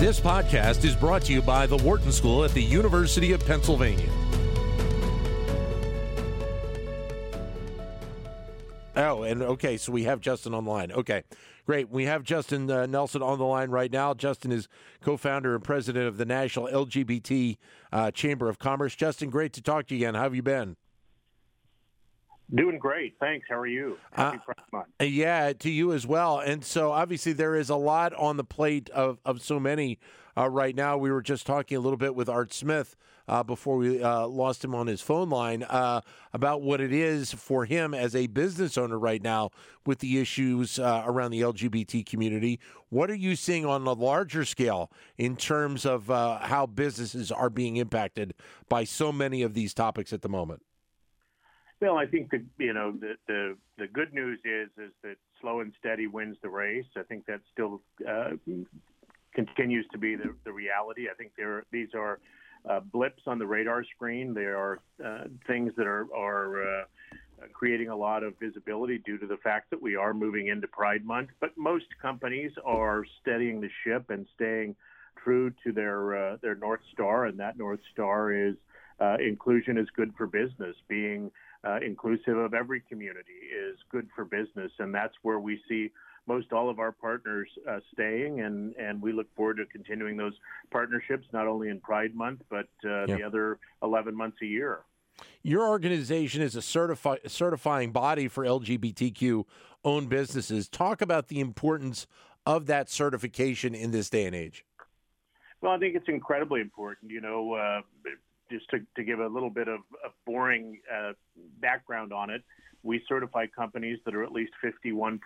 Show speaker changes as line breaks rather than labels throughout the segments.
This podcast is brought to you by the Wharton School at the University of Pennsylvania. Oh, and okay, so we have Justin on the line. Okay, great. We have Justin uh, Nelson on the line right now. Justin is co founder and president of the National LGBT uh, Chamber of Commerce. Justin, great to talk to you again. How have you been?
Doing great. Thanks. How are you? Happy
uh, Pride Month. Yeah, to you as well. And so obviously there is a lot on the plate of, of so many uh, right now. We were just talking a little bit with Art Smith uh, before we uh, lost him on his phone line uh, about what it is for him as a business owner right now with the issues uh, around the LGBT community. What are you seeing on a larger scale in terms of how businesses are being impacted by so many of these topics at the moment?
Well, I think that you know the, the the good news is is that slow and steady wins the race. I think that still uh, continues to be the, the reality. I think there these are uh, blips on the radar screen. There are uh, things that are are uh, creating a lot of visibility due to the fact that we are moving into Pride Month. But most companies are steadying the ship and staying true to their uh, their north star, and that north star is uh, inclusion is good for business. Being uh, inclusive of every community is good for business, and that's where we see most all of our partners uh, staying, and and we look forward to continuing those partnerships not only in Pride Month but uh, the other 11 months a year.
Your organization is a certifi- certifying body for LGBTQ owned businesses. Talk about the importance of that certification in this day and age.
Well, I think it's incredibly important. You know, uh, just to, to give a little bit of, of boring uh, background on it, we certify companies that are at least 51%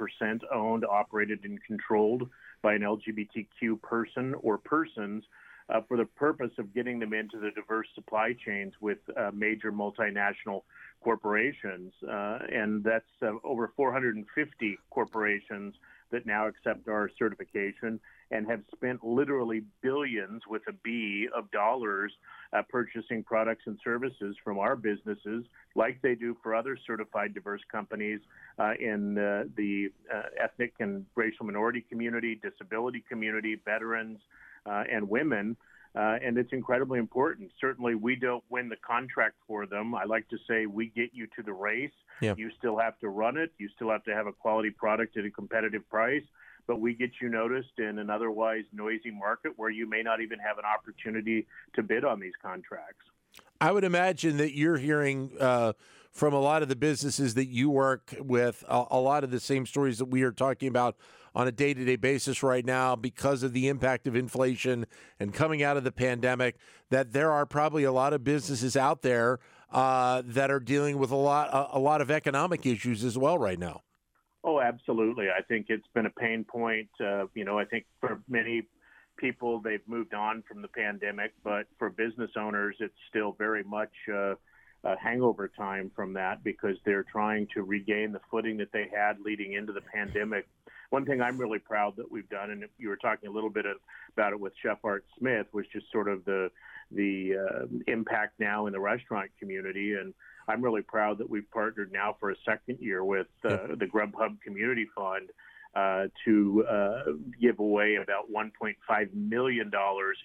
owned, operated, and controlled by an LGBTQ person or persons uh, for the purpose of getting them into the diverse supply chains with uh, major multinational corporations. Uh, and that's uh, over 450 corporations that now accept our certification and have spent literally billions with a B of dollars uh, purchasing products and services from our businesses, like they do for other certified diverse companies uh, in uh, the uh, ethnic and racial minority community, disability community, veterans, uh, and women. Uh, and it's incredibly important. Certainly, we don't win the contract for them. I like to say we get you to the race. Yeah. You still have to run it. You still have to have a quality product at a competitive price but we get you noticed in an otherwise noisy market where you may not even have an opportunity to bid on these contracts.
I would imagine that you're hearing uh, from a lot of the businesses that you work with a, a lot of the same stories that we are talking about on a day to day basis right now because of the impact of inflation and coming out of the pandemic. That there are probably a lot of businesses out there uh, that are dealing with a lot a, a lot of economic issues as well right now.
Oh, absolutely. I think it's been a pain point. Uh, you know, I think for many people, they've moved on from the pandemic, but for business owners, it's still very much uh, a hangover time from that because they're trying to regain the footing that they had leading into the pandemic. One thing I'm really proud that we've done, and you were talking a little bit of, about it with Chef Art Smith, was just sort of the the uh, impact now in the restaurant community and I'm really proud that we've partnered now for a second year with uh, the Grubhub Community Fund uh, to uh, give away about $1.5 million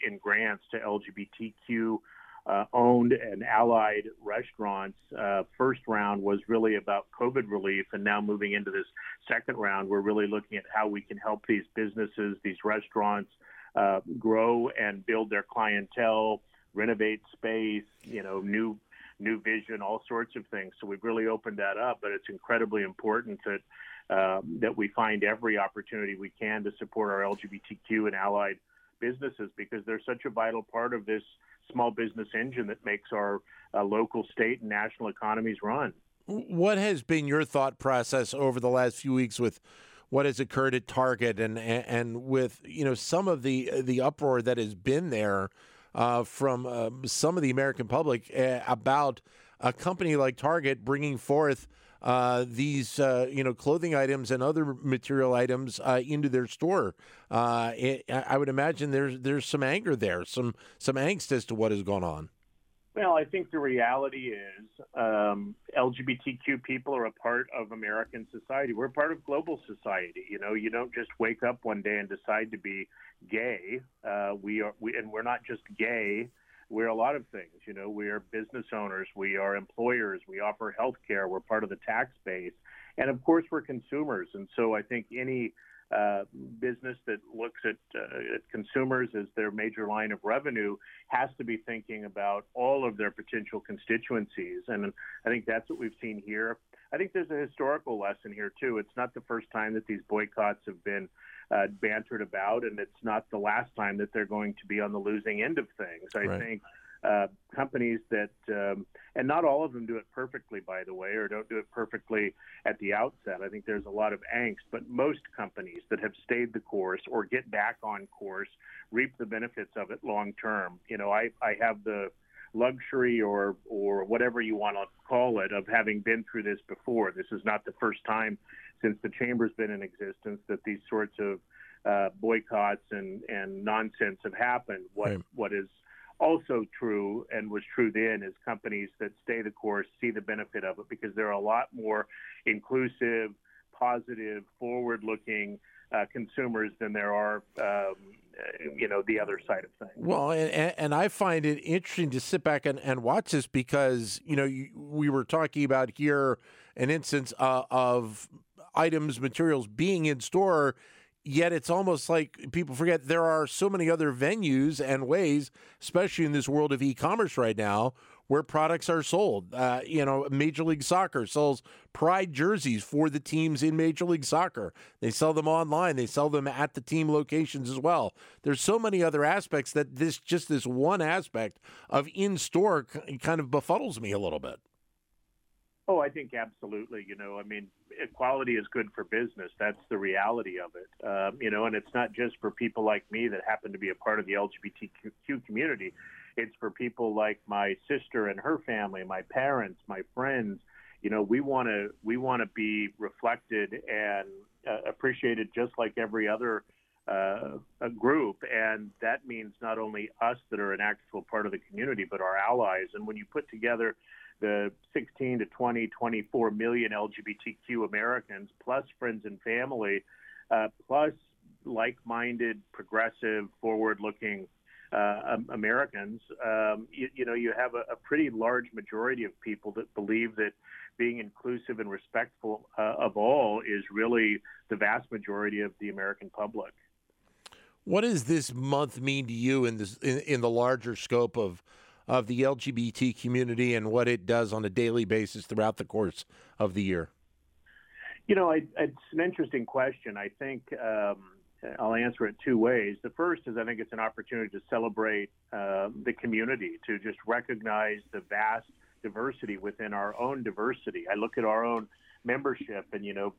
in grants to LGBTQ uh, owned and allied restaurants. Uh, first round was really about COVID relief, and now moving into this second round, we're really looking at how we can help these businesses, these restaurants, uh, grow and build their clientele, renovate space, you know, new new vision, all sorts of things. So we've really opened that up, but it's incredibly important that um, that we find every opportunity we can to support our LGBTQ and allied businesses because they're such a vital part of this small business engine that makes our uh, local, state, and national economies run.
What has been your thought process over the last few weeks with what has occurred at Target and and with you know some of the the uproar that has been there? Uh, from uh, some of the American public uh, about a company like Target bringing forth uh, these uh, you know clothing items and other material items uh, into their store. It, I would imagine there's there's some anger there, some some angst as to what has gone on.
Well, I think the reality is um, LGBTQ people are a part of American society. We're part of global society. You know, you don't just wake up one day and decide to be gay. Uh, we are, we, and we're not just gay. We're a lot of things. You know, we are business owners. We are employers. We offer health care. We're part of the tax base, and of course, we're consumers. And so, I think any uh, business that looks at, uh, at consumers as their major line of revenue has to be thinking about all of their potential constituencies. And I think that's what we've seen here. I think there's a historical lesson here, too. It's not the first time that these boycotts have been uh, bantered about, and it's not the last time that they're going to be on the losing end of things. I right. think uh, companies that, um, and not all of them do it perfectly, by the way, or don't do it perfectly at the outset. I think there's a lot of angst, but most companies that have stayed the course or get back on course reap the benefits of it long term. You know, I, I have the luxury or or whatever you want to call it of having been through this before. This is not the first time since the chamber's been in existence that these sorts of uh, boycotts and, and nonsense have happened. What right. what is also true and was true then is companies that stay the course see the benefit of it because they're a lot more inclusive, positive, forward-looking uh, consumers than there are, um, you know, the other side of things.
Well, and, and I find it interesting to sit back and, and watch this because you know you, we were talking about here an instance uh, of items, materials being in store yet it's almost like people forget there are so many other venues and ways, especially in this world of e-commerce right now, where products are sold. Uh, you know, Major League Soccer sells pride jerseys for the teams in Major League Soccer. They sell them online. They sell them at the team locations as well. There's so many other aspects that this just this one aspect of in-store kind of befuddles me a little bit.
Oh, I think absolutely. You know, I mean, equality is good for business. That's the reality of it. Um, you know, and it's not just for people like me that happen to be a part of the LGBTQ community. It's for people like my sister and her family, my parents, my friends. You know, we want to we want to be reflected and uh, appreciated just like every other uh, group, and that means not only us that are an actual part of the community, but our allies. And when you put together the 16 to 20, 24 million LGBTQ Americans, plus friends and family, uh, plus like minded, progressive, forward looking uh, Americans, um, you, you, know, you have a, a, pretty large majority of people that believe that being inclusive and respectful uh, of all is really the vast majority of the American public.
What does this month mean to you in this in, in the larger scope of of the LGBT community and what it does on a daily basis throughout the course of the year?
You know, I, it's an interesting question. I think um, I'll answer it two ways. The first is I think it's an opportunity to celebrate uh, the community, to just recognize the vast diversity within our own diversity. I look at our own membership. And, you know,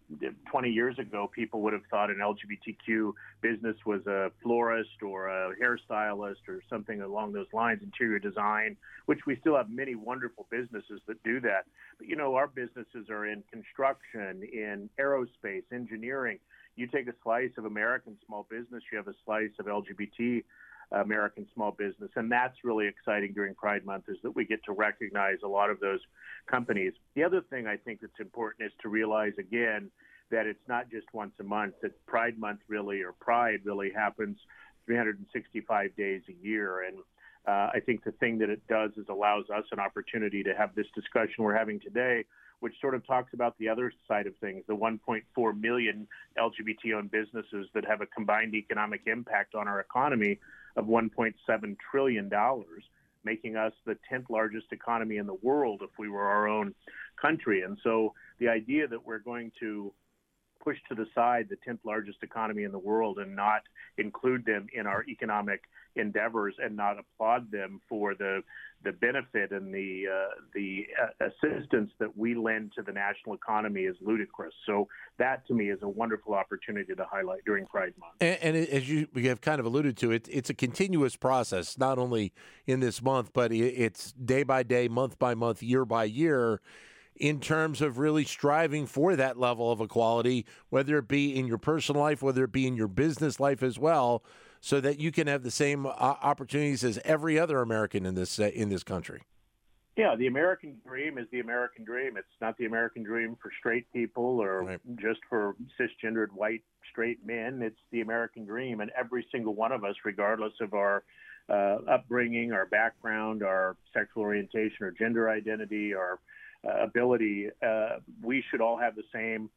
20 years ago, people would have thought an LGBTQ business was a florist or a hairstylist or something along those lines, interior design, which we still have many wonderful businesses that do that. But, you know, our businesses are in construction, in aerospace, engineering. You take a slice of American small business, you have a slice of LGBT American small business. And that's really exciting during Pride Month is that we get to recognize a lot of those companies. The other thing I think that's important is to realize again that it's not just once a month, that Pride Month really, or Pride really happens 365 days a year. And uh, I think the thing that it does is allows us an opportunity to have this discussion we're having today, which sort of talks about the other side of things the 1.4 million LGBT owned businesses that have a combined economic impact on our economy of $1.7 trillion, making us the 10th largest economy in the world if we were our own country. And so the idea that we're going to push to the side the 10th largest economy in the world and not include them in our economic endeavors and not applaud them for the the benefit and the uh, the uh, assistance that we lend to the national economy is ludicrous. So that to me is a wonderful opportunity to highlight during Pride Month.
And, and as you have kind of alluded to, it, it's a continuous process, not only in this month, but it's day by day, month by month, year by year in terms of really striving for that level of equality, whether it be in your personal life, whether it be in your business life as well, so that you can have the same uh, opportunities as every other American in this uh, in this country.
Yeah, the American dream is the American dream. It's not the American dream for straight people or right. just for cisgendered white straight men. It's the American dream, and every single one of us, regardless of our uh, upbringing, our background, our sexual orientation, or gender identity, our ability, uh, we should all have the same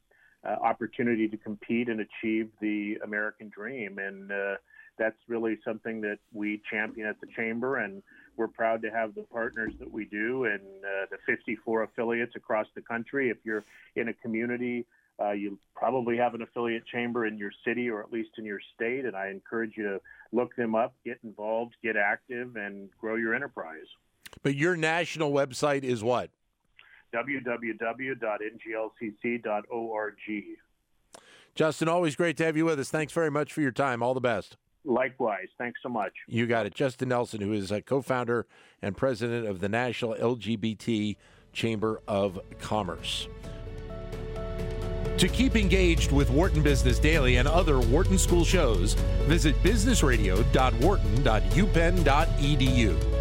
uh, opportunity to compete and achieve the American dream. And uh, that's really something that we champion at the chamber, and we're proud to have the partners that we do and uh, the 54 affiliates across the country. If you're in a community, uh, you probably have an affiliate chamber in your city or at least in your state, and I encourage you to look them up, get involved, get active, and grow your enterprise.
But your national website is what?
www.nglcc.org.
Justin, always great to have you with us. Thanks very much for your time. All the best.
Likewise. Thanks so much.
You got it. Justin Nelson, who is a co founder and president of the National LGBT Chamber of Commerce. To keep engaged with Wharton Business Daily and other Wharton School shows, visit businessradio.wharton.upenn.edu.